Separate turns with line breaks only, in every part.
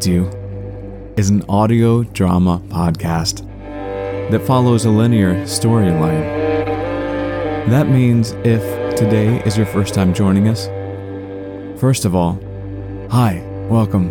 Feeds You is an audio drama podcast that follows a linear storyline. That means if today is your first time joining us, first of all, hi, welcome.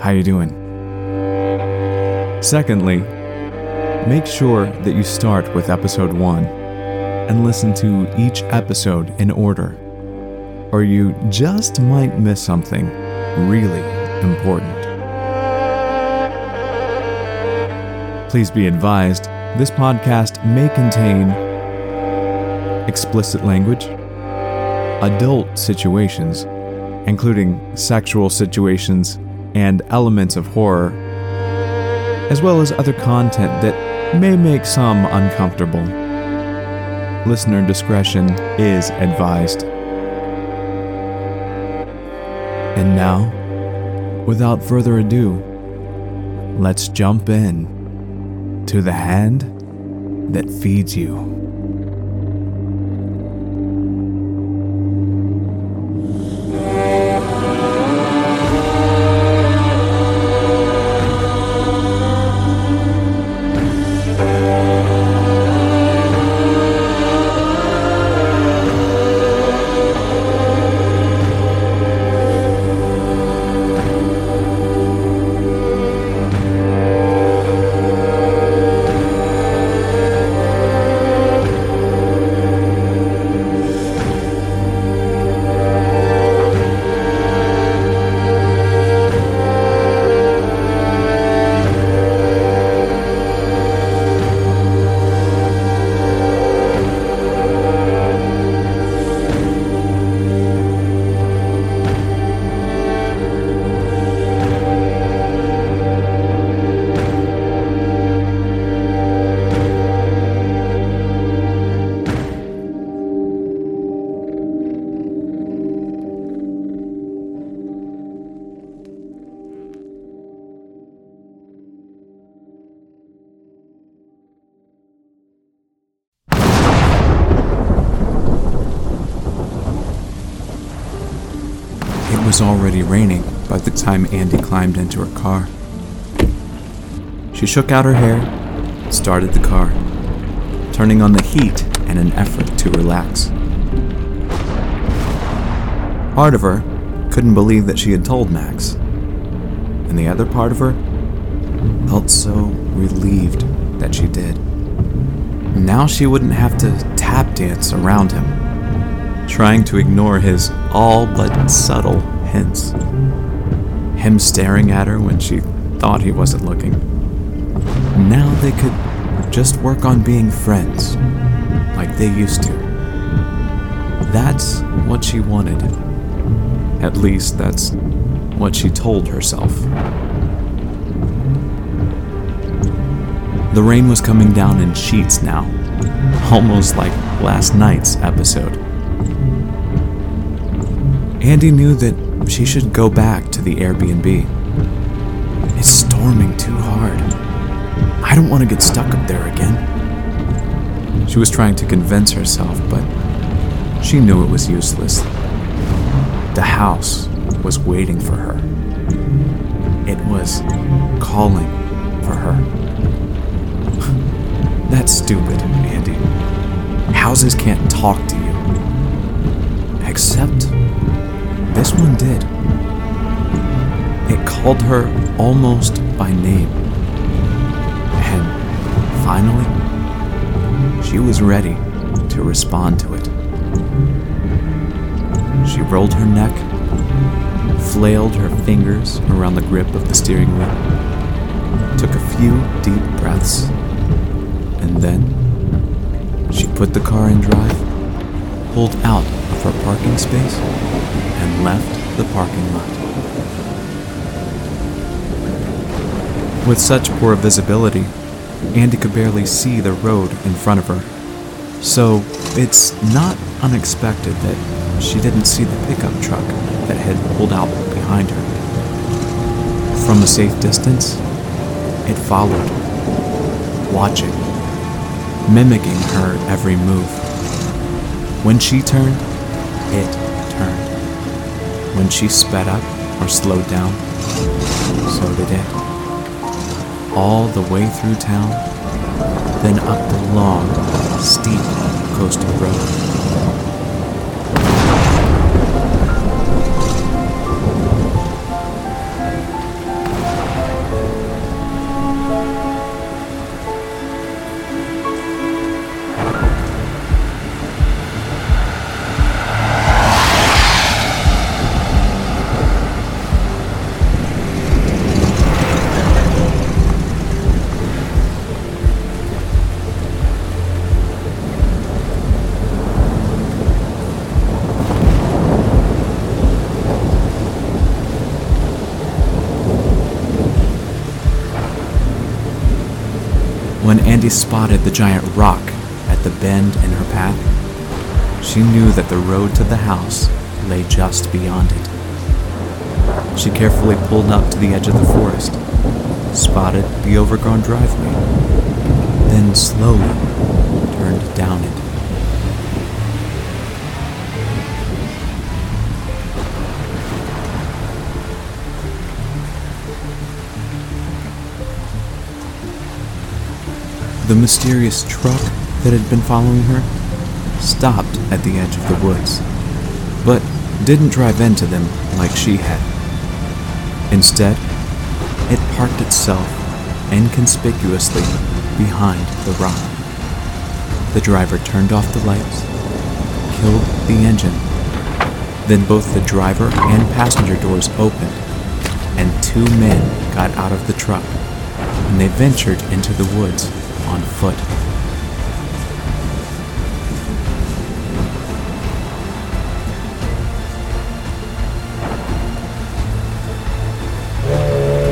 How you doing? Secondly, make sure that you start with episode 1 and listen to each episode in order, or you just might miss something really important. Please be advised this podcast may contain explicit language, adult situations, including sexual situations and elements of horror, as well as other content that may make some uncomfortable. Listener discretion is advised. And now, without further ado, let's jump in to the hand that feeds you. Was already raining by the time Andie climbed into her car. She shook out her hair, started the car, turning on the heat in an effort to relax. Part of her couldn't believe that she had told Max, and the other part of her felt so relieved that she did. Now she wouldn't have to tap dance around him trying to ignore his all but subtle hints. Him staring at her when she thought he wasn't looking. Now they could just work on being friends, like they used to. That's what she wanted. At least that's what she told herself. The rain was coming down in sheets now, almost like last night's episode. Andie knew that she should go back to the Airbnb. It's storming too hard. I don't want to get stuck up there again. She was trying to convince herself, but she knew it was useless. The house was waiting for her. It was calling for her. That's stupid, Andie. Houses can't talk to you. Except this one did. It called her almost by name. And finally, she was ready to respond to it. She rolled her neck, flailed her fingers around the grip of the steering wheel, took a few deep breaths, and then she put the car in drive, pulled out of her parking space, and left the parking lot. With such poor visibility, Andie could barely see the road in front of her. So it's not unexpected that she didn't see the pickup truck that had pulled out behind her. From a safe distance, it followed, watching, mimicking her every move. When she turned, it turned. When she sped up or slowed down, So did it. All the way through town, then up the long, steep coastal road. Spotted the giant rock at the bend in her path, she knew that the road to the house lay just beyond it. She carefully pulled up to the edge of the forest, spotted the overgrown driveway, then slowly turned down it. The mysterious truck that had been following her stopped at the edge of the woods, but didn't drive into them like she had. Instead, it parked itself inconspicuously behind the rock. The driver turned off the lights, killed the engine, then both the driver and passenger doors opened, and two men got out of the truck, and they ventured into the woods on foot.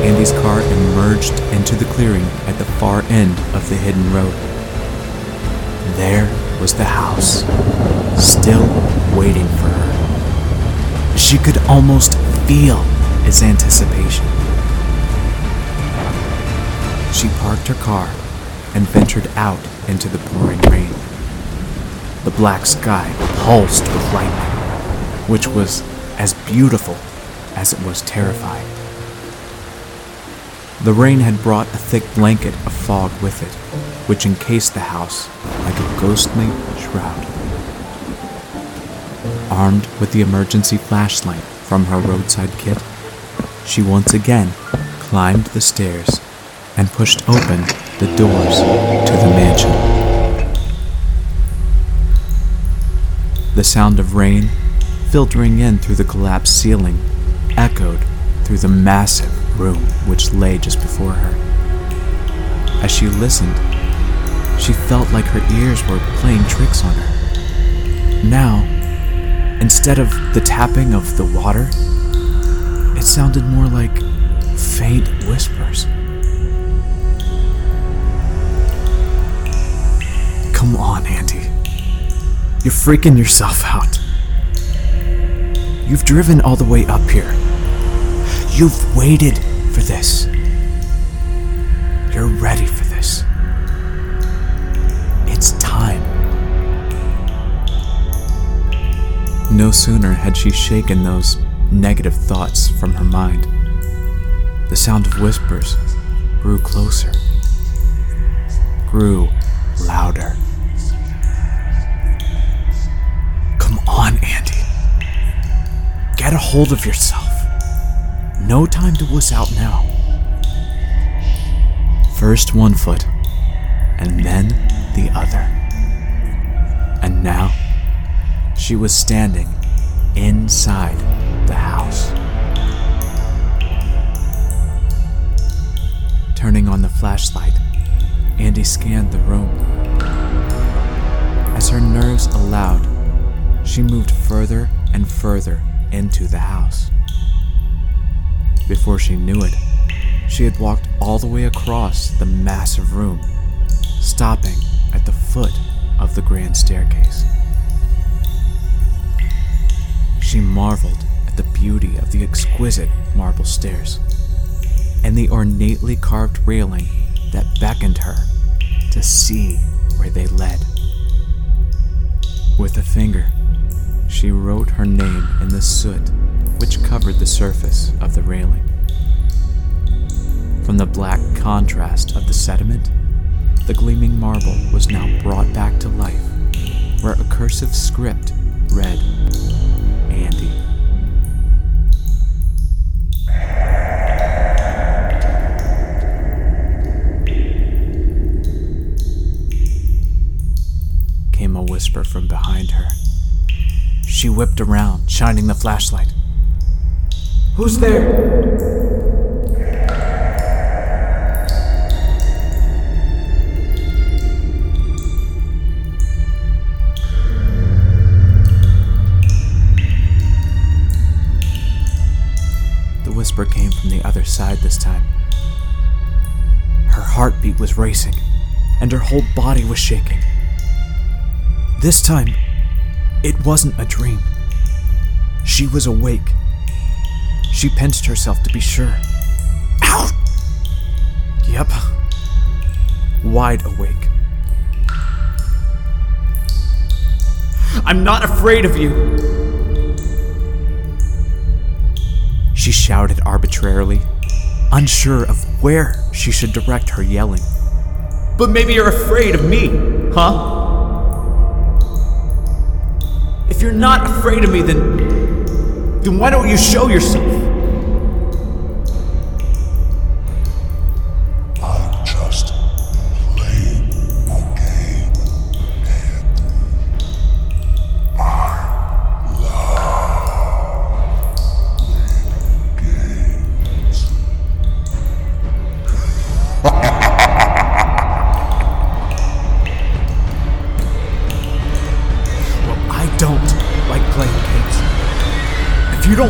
Andie's car emerged into the clearing at the far end of the hidden road. There was the house, still waiting for her. She could almost feel its anticipation. She parked her car and ventured out into the pouring rain. The black sky pulsed with lightning, which was as beautiful as it was terrifying. The rain had brought a thick blanket of fog with it, which encased the house like a ghostly shroud. Armed with the emergency flashlight from her roadside kit, she once again climbed the stairs and pushed open the doors to the mansion. The sound of rain filtering in through the collapsed ceiling echoed through the massive room which lay just before her. As she listened, she felt like her ears were playing tricks on her. Now, instead of the tapping of the water, it sounded more like faint whispers. Come on, Andie. You're freaking yourself out. You've driven all the way up here. You've waited for this. You're ready for this. It's time. No sooner had she shaken those negative thoughts from her mind, the sound of whispers grew closer, grew louder. On, Andie. Get a hold of yourself. No time to wuss out now. First one foot, and then the other. And now, she was standing inside the house. Turning on the flashlight, Andie scanned the room. As her nerves allowed, she moved further and further into the house. Before she knew it, she had walked all the way across the massive room, stopping at the foot of the grand staircase. She marveled at the beauty of the exquisite marble stairs and the ornately carved railing that beckoned her to see where they led. With a finger, she wrote her name in the soot which covered the surface of the railing. From the black contrast of the sediment, the gleaming marble was now brought back to life, where a cursive script read, Andie. Came a whisper from behind her. She whipped around, shining the flashlight. Who's there? The whisper came from the other side this time. Her heartbeat was racing, and her whole body was shaking. This time, it wasn't a dream. She was awake. She pinched herself to be sure. Ow! Yep. Wide awake. I'm not afraid of you! She shouted arbitrarily, unsure of where she should direct her yelling. But maybe you're afraid of me, huh? If you're not afraid of me, then. then why don't you show yourself?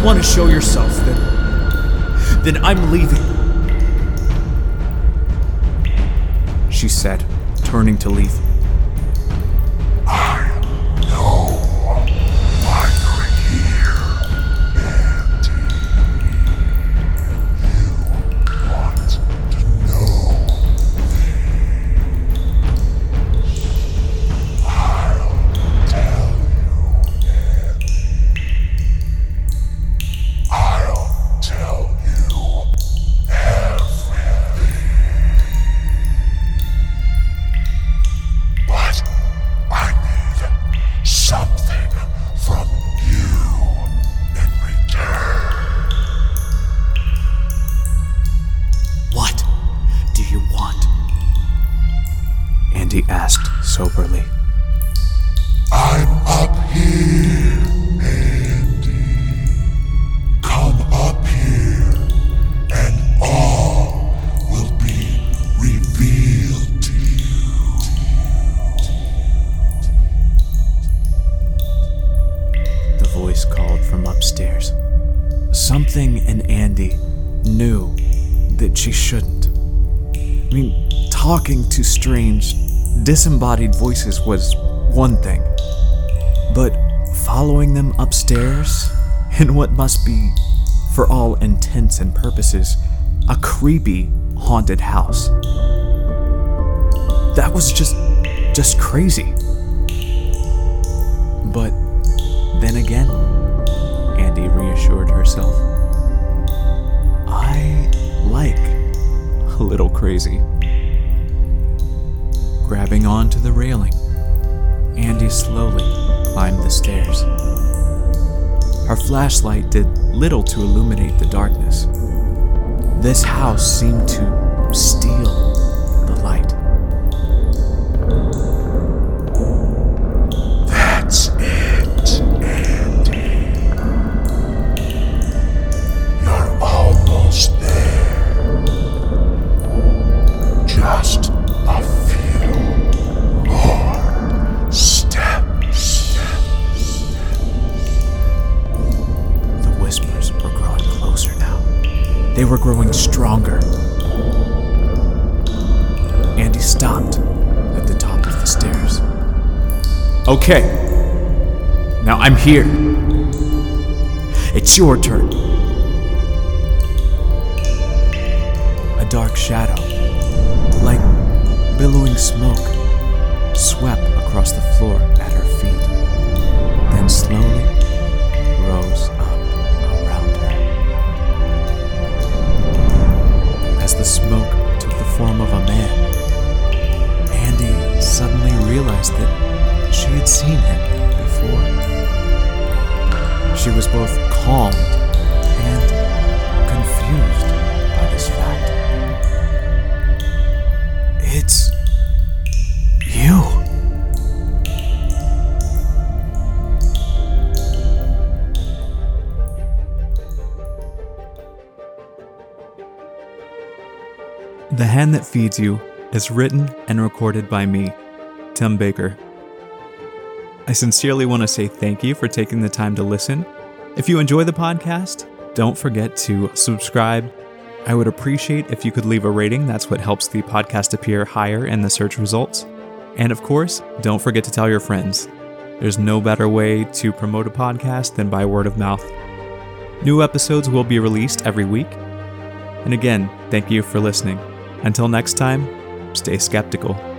Don't want to show yourself, then. then I'm leaving. She said, turning to leave. Soberly.
I'm up here, Andie. Come up here, and all will be revealed to you.
The voice called from upstairs. Something in Andie knew that she shouldn't. I mean, talking to strange, disembodied voices was one thing, but following them upstairs in what must be, for all intents and purposes, a creepy, haunted house. That was just just crazy. But then again, Andie reassured herself. I like a little crazy. Grabbing onto the railing, Andie slowly climbed the stairs. Her flashlight did little to illuminate the darkness. This house seemed to steal the light. Were growing stronger. Andie stopped at the top of the stairs. Okay. Now I'm here. It's your turn. A dark shadow, like billowing smoke, swept across the floor at her feet, then slowly smoke took the form of a man. Andie suddenly realized that she had seen him before. She was both calmed The Hand That Feeds You is written and recorded by me, Tim Baker. I sincerely want to say thank you for taking the time to listen. If you enjoy the podcast, don't forget to subscribe. I would appreciate if you could leave a rating, that's what helps the podcast appear higher in the search results. And of course, don't forget to tell your friends. There's no better way to promote a podcast than by word of mouth. New episodes will be released every week. And again, thank you for listening. Until next time, stay skeptical.